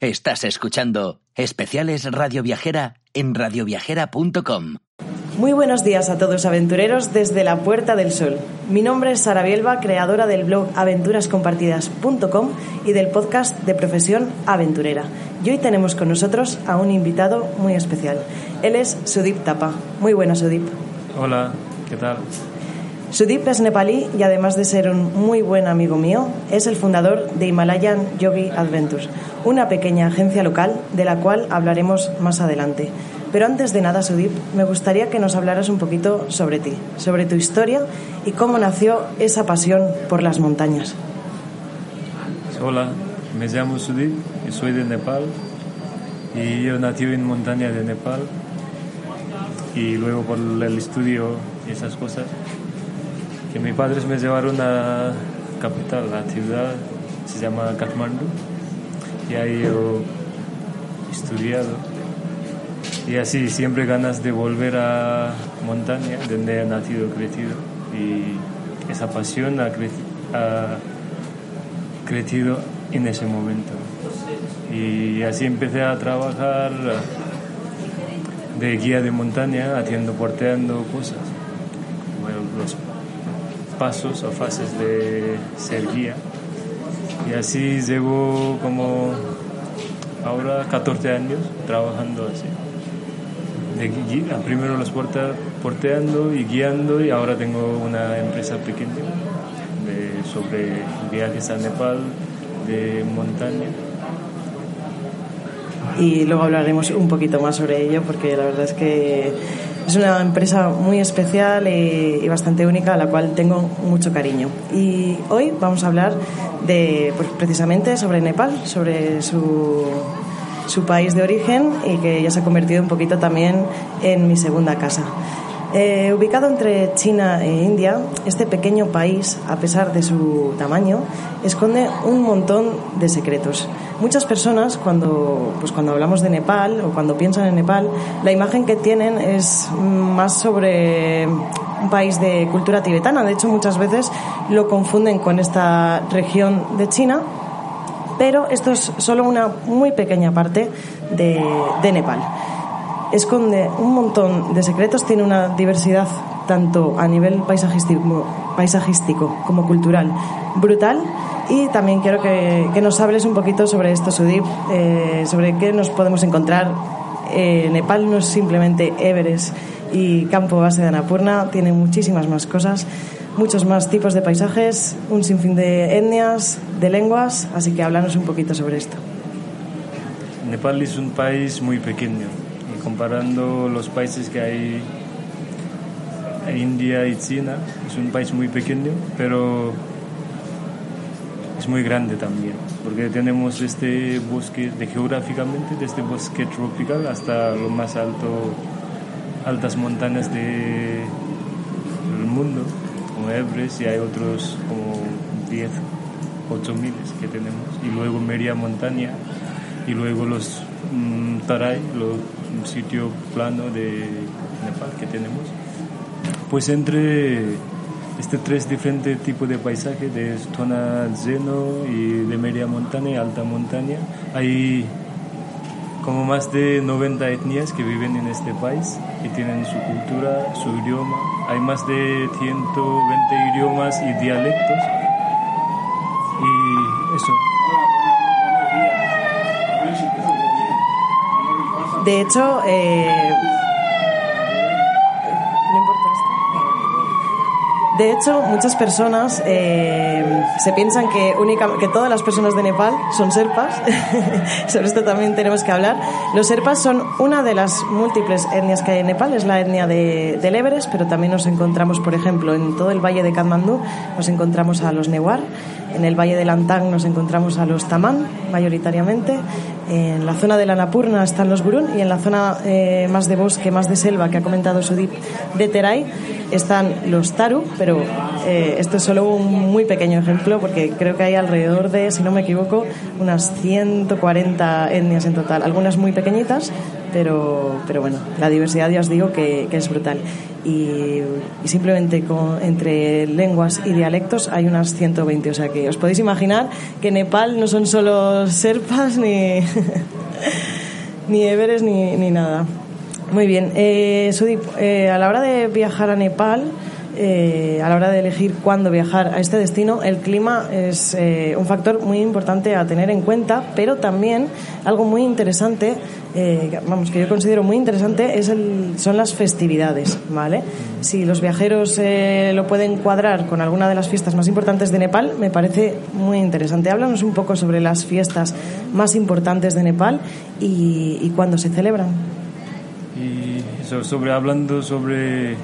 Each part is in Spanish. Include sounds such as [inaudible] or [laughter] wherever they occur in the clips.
Estás escuchando Especiales Radio Viajera en radioviajera.com. Muy buenos días a todos aventureros desde la Puerta del Sol. Mi nombre es Sara Bielba, creadora del blog aventurascompartidas.com y del podcast de profesión aventurera. Y hoy tenemos con nosotros a un invitado muy especial. Él es Sudip Tapa. Muy buenas, Sudip. Hola, ¿qué tal? Sudip es nepalí y además de ser un muy buen amigo mío, es el fundador de Himalayan Yogi Adventures, una pequeña agencia local de la cual hablaremos más adelante. Pero antes de nada, Sudip, me gustaría que nos hablaras un poquito sobre ti, sobre tu historia y cómo nació esa pasión por las montañas. Hola, me llamo Sudip y soy de Nepal y yo nací en montaña de Nepal y luego por el estudio y esas cosas que mis padres me llevaron a capital, la ciudad se llama Kathmandu y ahí yo he estudiado. Y así siempre ganas de volver a montaña donde he nacido crecido. Y esa pasión ha, crecido en ese momento. Y así empecé a trabajar de guía de montaña haciendo porteando cosas. Los pasos o fases de ser guía y así llevo como ahora 14 años trabajando así primero los porta, porteando y guiando y ahora tengo una empresa pequeña sobre viajes a Nepal de montaña. Y luego hablaremos un poquito más sobre ello porque la verdad es que es una empresa muy especial y, bastante única a la cual tengo mucho cariño. Y hoy vamos a hablar de, pues, precisamente sobre Nepal, sobre su su país de origen y que ya se ha convertido un poquito también en mi segunda casa. Eh, ubicado entre China e India, este pequeño país, a pesar de su tamaño, esconde un montón de secretos. Muchas personas, cuando, pues cuando hablamos de Nepal o cuando piensan en Nepal, la imagen que tienen es más sobre un país de cultura tibetana. De hecho, muchas veces lo confunden con esta región de China pero esto es solo una muy pequeña parte de, Nepal. Esconde un montón de secretos, tiene una diversidad tanto a nivel paisajístico, como cultural brutal y también quiero que, nos hables un poquito sobre esto, Sudip, eh, sobre qué nos podemos encontrar. Eh, Nepal no es simplemente Everest y campo base de Annapurna, tiene muchísimas más cosas muchos más tipos de paisajes, un sinfín de etnias, de lenguas, así que háblanos un poquito sobre esto. Nepal es un país muy pequeño comparando los países que hay India y China, es un país muy pequeño, pero es muy grande también, porque tenemos este bosque, de, geográficamente, desde este bosque tropical hasta lo más alto, altas montañas del mundo como Everest y hay otros como 10, 8 miles que tenemos. Y luego media montaña y luego los mm, Taray, un sitio plano de Nepal que tenemos. Pues entre este tres diferentes tipos de paisaje, de zona lleno y de media montaña y alta montaña, hay como más de 90 etnias que viven en este país y tienen su cultura, su idioma. Hay más de 120 idiomas y dialectos. Y eso. De hecho, eh, De hecho, muchas personas eh, se piensan que, única, que todas las personas de Nepal son serpas. [laughs] Sobre esto también tenemos que hablar. Los serpas son una de las múltiples etnias que hay en Nepal, es la etnia de, del Everest, pero también nos encontramos, por ejemplo, en todo el valle de Kathmandú, nos encontramos a los Newar, en el valle de Lantang nos encontramos a los Tamán, mayoritariamente, en la zona de la Napurna están los Gurún y en la zona eh, más de bosque, más de selva que ha comentado Sudip de Terai están los Taru, pero eh, esto es solo un muy pequeño ejemplo porque creo que hay alrededor de, si no me equivoco, unas 140 etnias en total, algunas muy pequeñitas, pero, pero bueno, la diversidad ya os digo que, es brutal. y, simplemente con, entre lenguas y dialectos hay unas 120. O sea que os podéis imaginar que Nepal no son solo serpas ni, [laughs] ni everes ni, ni nada. Muy bien. Eh, Sudip, eh, a la hora de viajar a Nepal, eh, a la hora de elegir cuándo viajar a este destino, el clima es eh, un factor muy importante a tener en cuenta, pero también algo muy interesante, eh, vamos, que yo considero muy interesante, es el, son las festividades, ¿vale? Si los viajeros lo pueden cuadrar con alguna de las fiestas más importantes de Nepal, me parece muy interesante. Háblanos un poco sobre las fiestas más importantes de Nepal y, y cuándo se celebran. Y sobre hablando sobre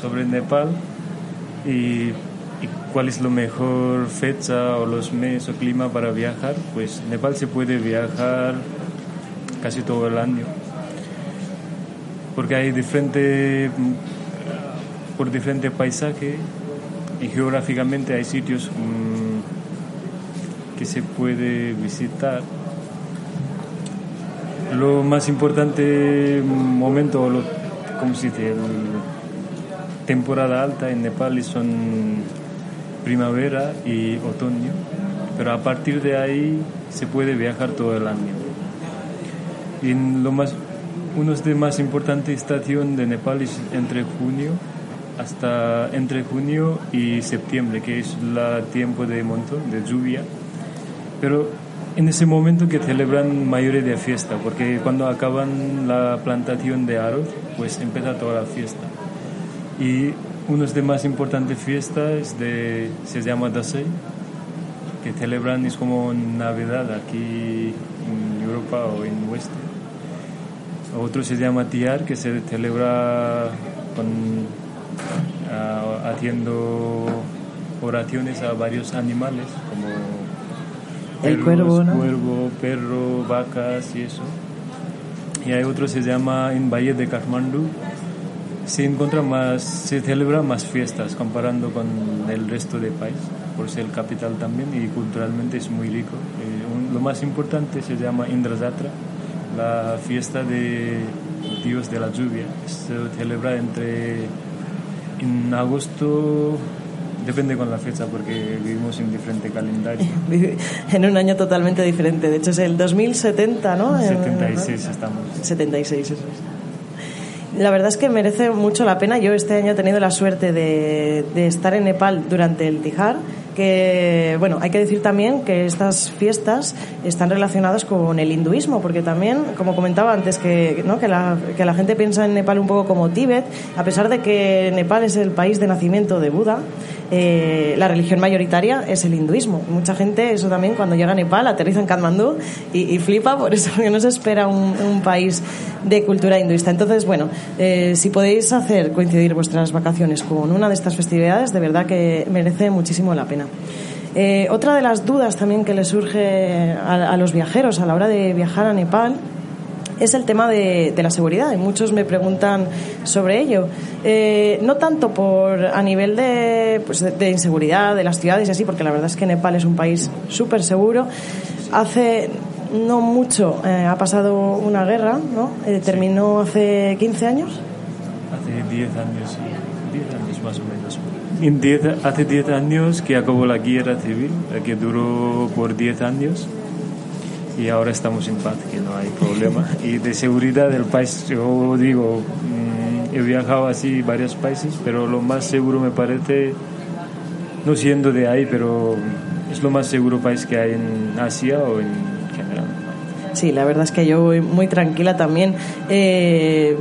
sobre Nepal y, cuál es la mejor fecha o los meses o clima para viajar, pues Nepal se puede viajar casi todo el año. Porque hay diferente, por diferente paisaje y geográficamente hay sitios mm, que se puede visitar. Lo más importante momento, lo, ¿cómo se dice? Temporada alta en Nepal son primavera y otoño, pero a partir de ahí se puede viajar todo el año. Y lo más, uno de más importantes estación de Nepal es entre junio hasta entre junio y septiembre, que es el tiempo de montón, de lluvia. Pero en ese momento que celebran mayoría de fiesta, porque cuando acaban la plantación de arroz, pues empieza toda la fiesta. Y una de más importantes fiestas de, se llama Dasei, que celebran es como Navidad aquí en Europa o en Oeste. Otro se llama Tiar, que se celebra con, haciendo oraciones a varios animales, como el cuervo, ¿no? cuervo, perro, vacas y eso. Y hay otro se llama en Valle de Kathmandu, se encuentra más, se celebra más fiestas comparando con el resto del país, por ser capital también y culturalmente es muy rico. Eh, lo más importante se llama Indrazatra, la fiesta de Dios de la lluvia. Se celebra entre en agosto Depende con la fecha porque vivimos en diferente calendario. [laughs] en un año totalmente diferente. De hecho es el 2070, ¿no? 76 estamos. 76, eso es la verdad es que merece mucho la pena. Yo este año he tenido la suerte de, estar en Nepal durante el Tijar que, bueno, hay que decir también que estas fiestas están relacionadas con el hinduismo, porque también, como comentaba antes, que, la, que la gente piensa en Nepal un poco como Tíbet, a pesar de que Nepal es el país de nacimiento de Buda, eh, la religión mayoritaria es el hinduismo. Mucha gente, eso también, cuando llega a Nepal, aterriza en Katmandú y, flipa por eso, [laughs] que no se espera un, país de cultura hinduista. Entonces, bueno, eh, si podéis hacer coincidir vuestras vacaciones con una de estas festividades, de verdad que merece muchísimo la pena. Eh, otra de las dudas también que le surge a, los viajeros a la hora de viajar a Nepal es el tema de, la seguridad. Y muchos me preguntan sobre ello. Eh, no tanto por a nivel pues, de, inseguridad de las ciudades y así, porque la verdad es que Nepal es un país súper seguro. Hace no mucho eh, ha pasado una guerra, ¿no? terminó hace 15 años. Hace 10 años, sí. 10 años más o menos hace 10 años que acabó la guerra civil, eh, que duró por 10 años y ahora estamos en paz, que no hay problema. Y de seguridad del país, yo digo, mm, he viajado así varios países, pero lo más seguro me parece, no siendo de ahí, pero es lo más seguro país que hay en Asia o en general. Sí, la verdad es que yo voy muy tranquila también. Eh,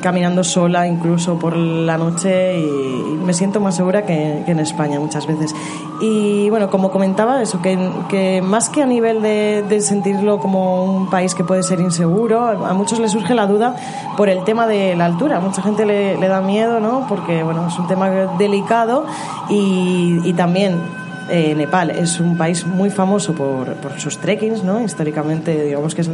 caminando sola incluso por la noche y, me siento más segura que, en España muchas veces. Y bueno, como comentaba, eso, que, que más que a nivel de, sentirlo como un país que puede ser inseguro, a muchos les surge la duda por el tema de la altura. Mucha gente le, da miedo, ¿no? Porque bueno, es un tema delicado y, y también Eh, Nepal es un país muy famoso por, por, sus trekkings, ¿no? Históricamente, digamos que es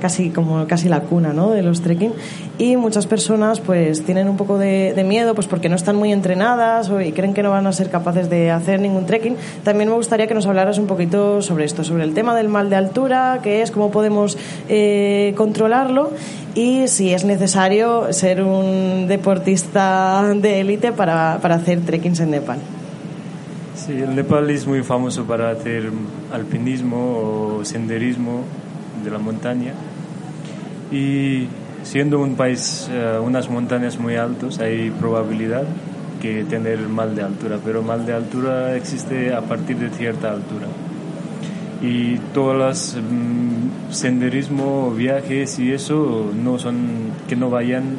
casi como casi la cuna, ¿no? De los trekking y muchas personas pues tienen un poco de, miedo pues porque no están muy entrenadas o, y creen que no van a ser capaces de hacer ningún trekking. También me gustaría que nos hablaras un poquito sobre esto, sobre el tema del mal de altura, qué es, cómo podemos eh, controlarlo y si es necesario ser un deportista de élite para, para hacer trekkings en Nepal. Sí, el Nepal es muy famoso para hacer alpinismo o senderismo de la montaña. Y siendo un país, uh, unas montañas muy altas, hay probabilidad que tener mal de altura, pero mal de altura existe a partir de cierta altura. Y todas las um, senderismo, viajes y eso no son que no vayan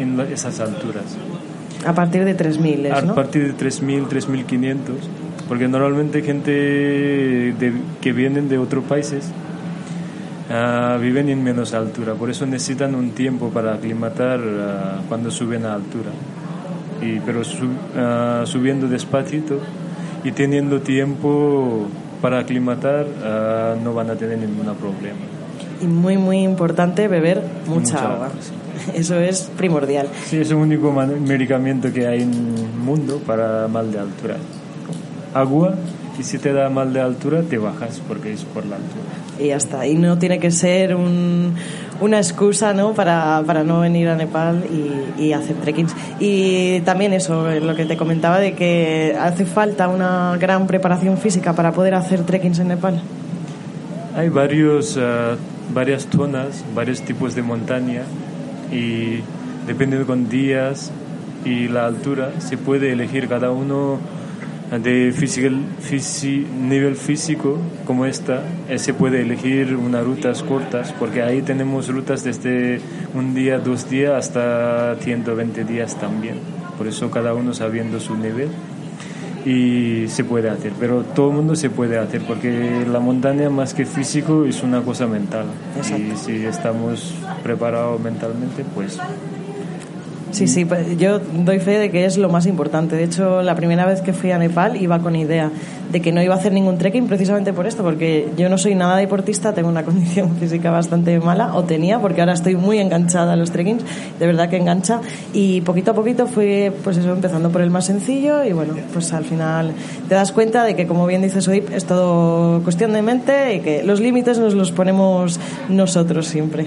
en esas alturas. A partir de 3.000, ¿no? A partir de 3.000, 3.500, porque normalmente gente de, que vienen de otros países uh, viven en menos altura, por eso necesitan un tiempo para aclimatar uh, cuando suben a altura. Y, pero uh, subiendo despacito y teniendo tiempo para aclimatar no van a tener ningún problema. Y muy, muy importante beber mucha, mucha agua. Sí. [laughs] Eso es primordial. Sí, es el único medicamento que hay en el mundo para mal de altura. Agua, y si te da mal de altura, te bajas porque es por la altura. Y ya está. Y no tiene que ser un, una excusa ¿no? Para, para, no venir a Nepal y, y, hacer trekkings. Y también eso, lo que te comentaba de que hace falta una gran preparación física para poder hacer trekkings en Nepal. Hay varios, uh, varias zonas, varios tipos de montaña y dependiendo con días y la altura se puede elegir cada uno de nivel físico como esta eh, se puede elegir unas rutas cortas porque ahí tenemos rutas desde un día dos días hasta 120 días también. Por eso cada uno sabiendo su nivel y se puede hacer, pero todo el mundo se puede hacer porque la montaña más que físico es una cosa mental. Y si estamos preparados mentalmente pues Sí, sí, pues yo doy fe de que es lo más importante. De hecho, la primera vez que fui a Nepal iba con idea de que no iba a hacer ningún trekking precisamente por esto, porque yo no soy nada deportista, tengo una [laughs] condición física bastante mala, o tenía, porque ahora estoy muy enganchada a los trekkings, de verdad que engancha, y poquito a poquito fui, pues eso, empezando por el más sencillo, y bueno, pues al final te das cuenta de que, como bien dice Soip, es todo cuestión de mente y que los límites nos los ponemos nosotros siempre.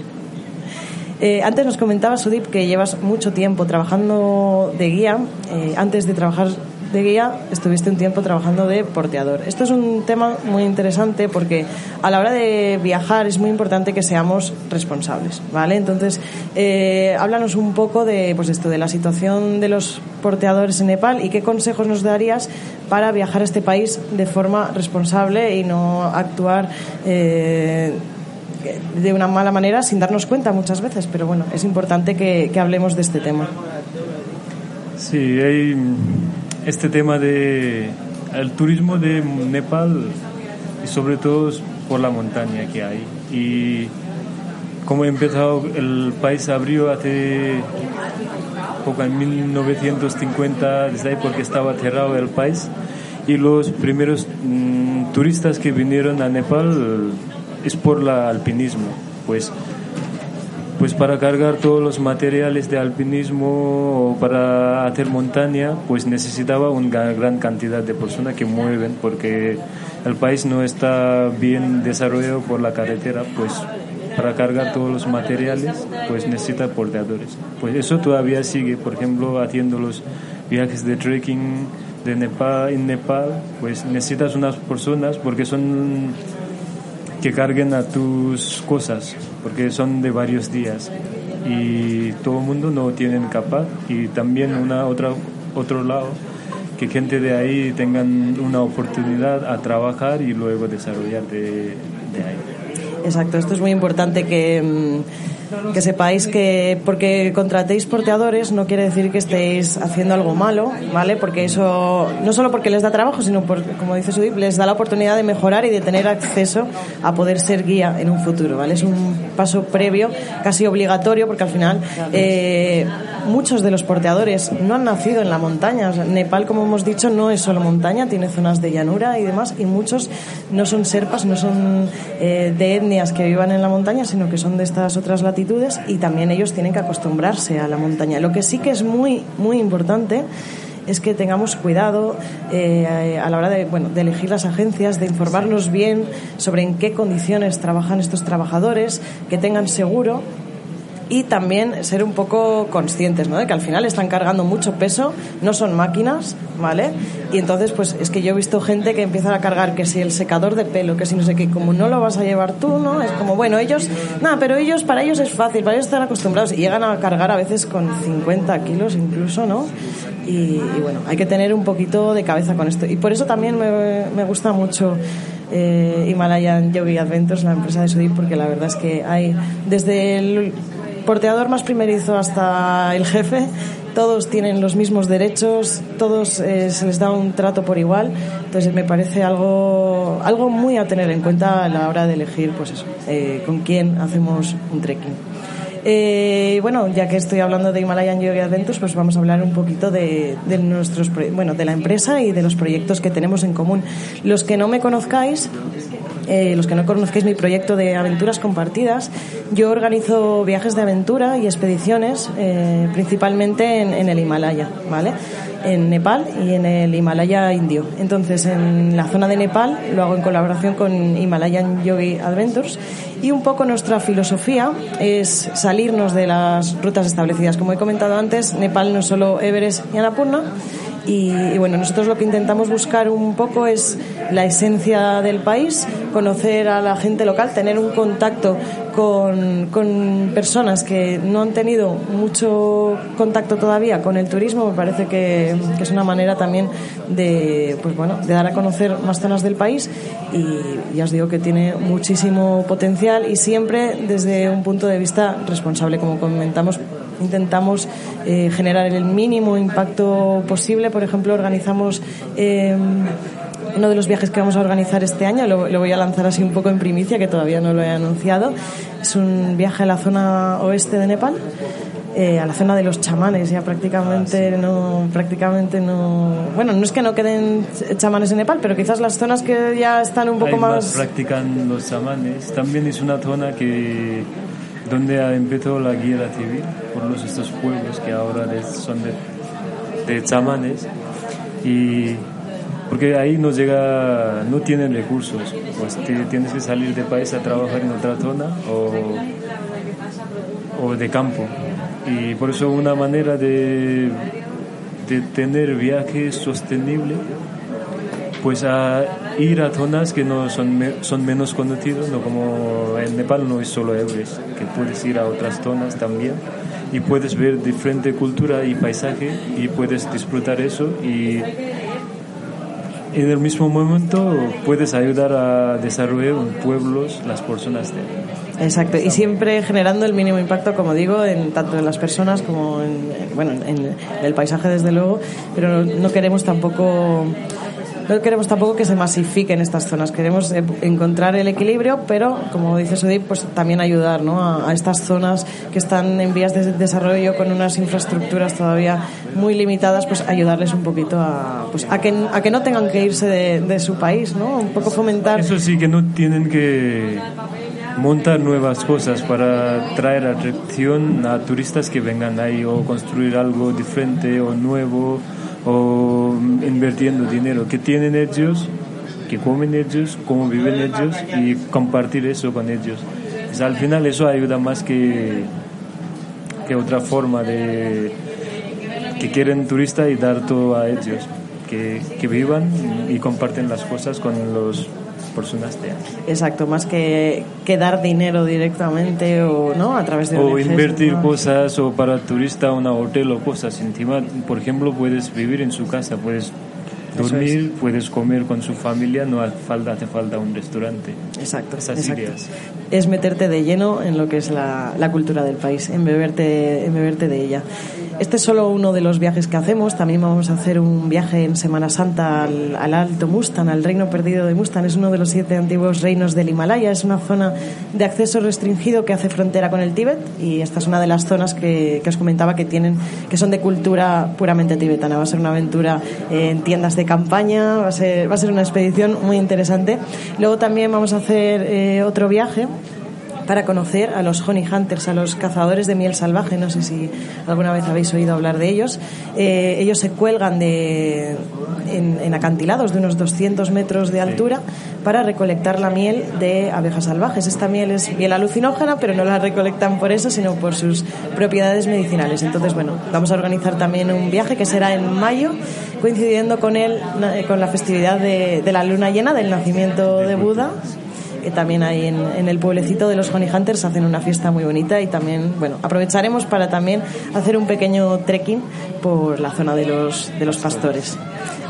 Eh, antes nos comentaba, Sudip, que llevas mucho tiempo trabajando de guía. Eh, antes de trabajar de guía estuviste un tiempo trabajando de porteador. Esto es un tema muy interesante porque a la hora de viajar es muy importante que seamos responsables, ¿vale? Entonces, eh, háblanos un poco de, pues esto, de la situación de los porteadores en Nepal y qué consejos nos darías para viajar a este país de forma responsable y no actuar eh, de una mala manera sin darnos cuenta muchas veces, pero bueno, es importante que, hablemos de este tema. Sí, hay este tema de el turismo de Nepal y sobre todo por la montaña que hay y como he empezado el país abrió hace poco en 1950 desde ahí porque estaba cerrado el país y los primeros mm, turistas que vinieron a Nepal es por el alpinismo, pues pues para cargar todos los materiales de alpinismo o para hacer montaña, pues necesitaba una gran cantidad de personas que mueven porque el país no está bien desarrollado por la carretera, pues para cargar todos los materiales, pues necesita porteadores. Pues eso todavía sigue, por ejemplo, haciendo los viajes de trekking de Nepal, en Nepal, pues necesitas unas personas porque son que carguen a tus cosas, porque son de varios días y todo el mundo no tiene capaz y también una otra otro lado que gente de ahí tengan una oportunidad a trabajar y luego desarrollar de, de ahí. Exacto, esto es muy importante que mm, que sepáis que porque contratéis porteadores no quiere decir que estéis haciendo algo malo, ¿vale? Porque eso, no solo porque les da trabajo, sino porque, como dice Sudip, les da la oportunidad de mejorar y de tener acceso a poder ser guía en un futuro, ¿vale? Es un paso previo, casi obligatorio, porque al final eh, muchos de los porteadores no han nacido en la montaña. Nepal, como hemos dicho, no es solo montaña, tiene zonas de llanura y demás, y muchos no son serpas, no son eh, de etnias que vivan en la montaña, sino que son de estas otras latitudes y también ellos tienen que acostumbrarse a la montaña. Lo que sí que es muy, muy importante es que tengamos cuidado eh, a la hora de, bueno, de elegir las agencias, de informarnos bien sobre en qué condiciones trabajan estos trabajadores, que tengan seguro y también ser un poco conscientes, ¿no? De que al final están cargando mucho peso, no son máquinas, ¿vale? Y entonces, pues es que yo he visto gente que empieza a cargar que si el secador de pelo, que si no sé qué, como no lo vas a llevar tú, ¿no? Es como, bueno, ellos, nada, pero ellos, para ellos es fácil, para ellos están acostumbrados y llegan a cargar a veces con 50 kilos incluso, ¿no? Y, bueno, hay que tener un poquito de cabeza con esto. Y por eso también me, gusta mucho eh, Himalayan Yogi Adventures, la empresa de Sudip, porque la verdad es que hay desde el porteador más primerizo hasta el jefe, todos tienen los mismos derechos, todos eh, se les da un trato por igual. Entonces me parece algo, algo muy a tener en cuenta a la hora de elegir, pues eso, eh, con quién hacemos un trekking. Eh, bueno, ya que estoy hablando de Himalayan Yoga Adventures, pues vamos a hablar un poquito de, de, nuestros, bueno, de la empresa y de los proyectos que tenemos en común. Los que no me conozcáis, eh, los que no conozcáis mi proyecto de aventuras compartidas, yo organizo viajes de aventura y expediciones, eh, principalmente en, en, el Himalaya, ¿vale? En Nepal y en el Himalaya indio. Entonces, en la zona de Nepal lo hago en colaboración con Himalayan Yogi Adventures y un poco nuestra filosofía es salirnos de las rutas establecidas. Como he comentado antes, Nepal no es solo Everest y Annapurna, y, bueno, nosotros lo que intentamos buscar un poco es la esencia del país, conocer a la gente local, tener un contacto con, con, personas que no han tenido mucho contacto todavía con el turismo. Me parece que, que, es una manera también de, pues bueno, de dar a conocer más zonas del país y ya os digo que tiene muchísimo potencial y siempre desde un punto de vista responsable, como comentamos intentamos eh, generar el mínimo impacto posible. Por ejemplo, organizamos eh, uno de los viajes que vamos a organizar este año, lo, lo, voy a lanzar así un poco en primicia, que todavía no lo he anunciado. Es un viaje a la zona oeste de Nepal. Eh, a la zona de los chamanes ya prácticamente no prácticamente no bueno no es que no queden chamanes en Nepal pero quizás las zonas que ya están un poco Hay más, más practican los chamanes también es una zona que donde empezó la guerra civil por los, estos pueblos que ahora son de, de chamanes. Y porque ahí no llega, no tienen recursos, pues tienes que salir de país a trabajar en otra zona o, o de campo. Y por eso una manera de, de tener viajes sostenibles pues a ir a zonas que no son, son menos conocidas, no como en Nepal no es solo Everest, que puedes ir a otras zonas también y puedes ver diferente cultura y paisaje y puedes disfrutar eso y en el mismo momento puedes ayudar a desarrollar pueblos, las personas de Exacto, y siempre generando el mínimo impacto, como digo, en tanto en las personas como en, bueno, en el paisaje desde luego, pero no queremos tampoco no queremos tampoco que se masifiquen estas zonas, queremos eh, encontrar el equilibrio, pero como dice Sodip, pues también ayudar ¿no? a, a, estas zonas que están en vías de desarrollo con unas infraestructuras todavía muy limitadas, pues ayudarles un poquito a, pues, a, que, a que no tengan que irse de, de su país, ¿no? Un poco fomentar. Eso sí, que no tienen que montar nuevas cosas para traer atracción a turistas que vengan ahí o construir algo diferente o nuevo o invirtiendo dinero. Que tienen ellos, que comen ellos, cómo viven ellos y compartir eso con ellos. Pues al final eso ayuda más que, que otra forma de que quieren turistas y dar todo a ellos, que, que vivan y comparten las cosas con los Exacto, más que, que dar dinero directamente o no a través de o invertir ¿no? cosas o para turista una hotel o cosas encima por ejemplo puedes vivir en su casa puedes dormir es. puedes comer con su familia no hace falta hace falta un restaurante exacto, esas exacto. ideas es meterte de lleno en lo que es la, la cultura del país en beberte en beberte de ella Este es solo uno de los viajes que hacemos. También vamos a hacer un viaje en Semana Santa al, Alto Mustang, al reino perdido de Mustang. Es uno de los siete antiguos reinos del Himalaya. Es una zona de acceso restringido que hace frontera con el Tíbet y esta es una de las zonas que, os comentaba que tienen que son de cultura puramente tibetana. Va a ser una aventura en tiendas de campaña. Va a ser, va a ser una expedición muy interesante. Luego también vamos a hacer eh, otro viaje para conocer a los honey hunters, a los cazadores de miel salvaje. No sé si alguna vez habéis oído hablar de ellos. Eh, ellos se cuelgan de, en, acantilados de unos 200 metros de altura para recolectar la miel de abejas salvajes. Esta miel es miel alucinógena, pero no la recolectan por eso, sino por sus propiedades medicinales. Entonces, bueno, vamos a organizar también un viaje que será en mayo, coincidiendo con, el, con la festividad de, de la luna llena del nacimiento de Buda que también hay en, el pueblecito de los Honey Hunters hacen una fiesta muy bonita y también, bueno, aprovecharemos para también hacer un pequeño trekking por la zona de los, de los pastores.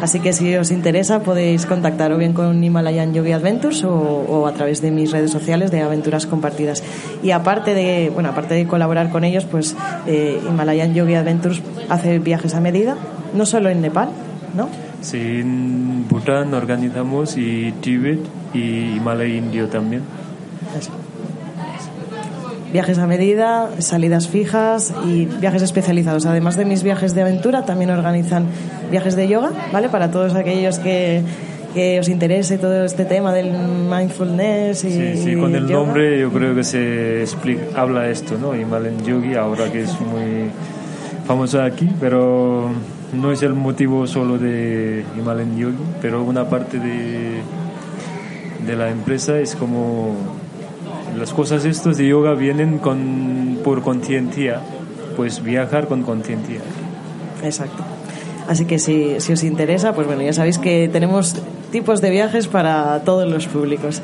Así que si os interesa podéis contactar o bien con Himalayan Yogi Adventures o, a través de mis redes sociales de Aventuras Compartidas. Y aparte de, bueno, aparte de colaborar con ellos, pues eh, Himalayan Yogi Adventures hace viajes a medida, no solo en Nepal, ¿no? Sí, en Bután organizamos y Tíbet y Himalaya Indio también. Viajes a medida, salidas fijas y viajes especializados. Además de mis viajes de aventura, también organizan viajes de yoga, ¿vale? Para todos aquellos que, que os interese todo este tema del mindfulness y sí, sí con el nombre yo creo que se explica, habla esto no Himalayan Yogi ahora que es muy famoso aquí pero no es el motivo solo de Himalayan Yogi, pero una parte de, de la empresa es como las cosas estas de yoga vienen con, por conciencia, pues viajar con conciencia. Exacto. Así que si, si os interesa, pues bueno, ya sabéis que tenemos tipos de viajes para todos los públicos.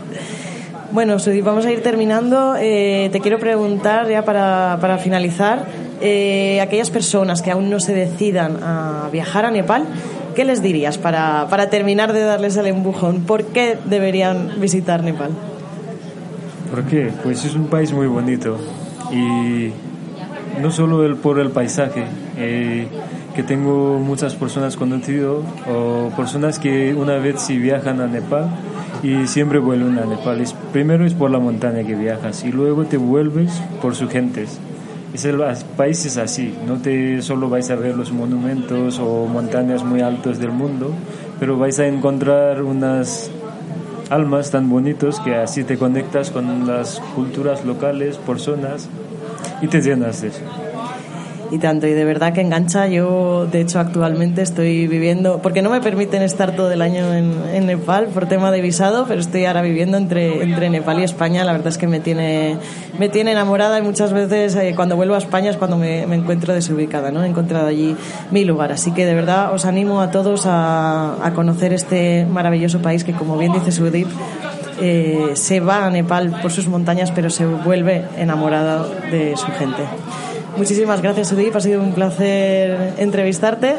Bueno, vamos a ir terminando. Eh, te quiero preguntar ya para, para finalizar, eh, aquellas personas que aún no se decidan a viajar a Nepal, ¿qué les dirías para, para terminar de darles el empujón? ¿Por qué deberían visitar Nepal? ¿Por qué? Pues es un país muy bonito y no solo el, por el paisaje, eh, que tengo muchas personas conocidas o personas que una vez si viajan a Nepal y siempre vuelven a Nepal. primero es por la montaña que viajas y luego te vuelves por sus gentes es el país es así, no te solo vais a ver los monumentos o montañas muy altos del mundo, pero vais a encontrar unas almas tan bonitos que así te conectas con las culturas locales, personas y te llenas de eso y tanto. Y de verdad que engancha. Yo, de hecho, actualmente estoy viviendo, porque no me permiten estar todo el año en, Nepal por tema de visado, pero estoy ahora viviendo entre, entre Nepal y España. La verdad es que me tiene, me tiene enamorada y muchas veces eh, cuando vuelvo a España es cuando me, me, encuentro desubicada. ¿no? He encontrado allí mi lugar. Así que de verdad os animo a todos a, a conocer este maravilloso país que, como bien dice Sudip, eh, se va a Nepal por sus montañas, pero se vuelve enamorada de su gente. Muchísimas gracias, Udip. Ha sido un placer entrevistarte.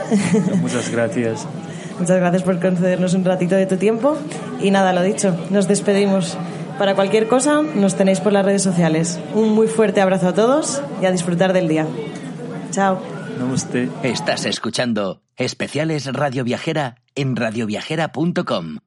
Muchas gracias. [laughs] Muchas gracias por concedernos un ratito de tu tiempo. Y nada, lo dicho, nos despedimos. Para cualquier cosa, nos tenéis por las redes sociales. Un muy fuerte abrazo a todos y a disfrutar del día. Chao. Estás escuchando Especiales Radio Viajera en radioviajera.com.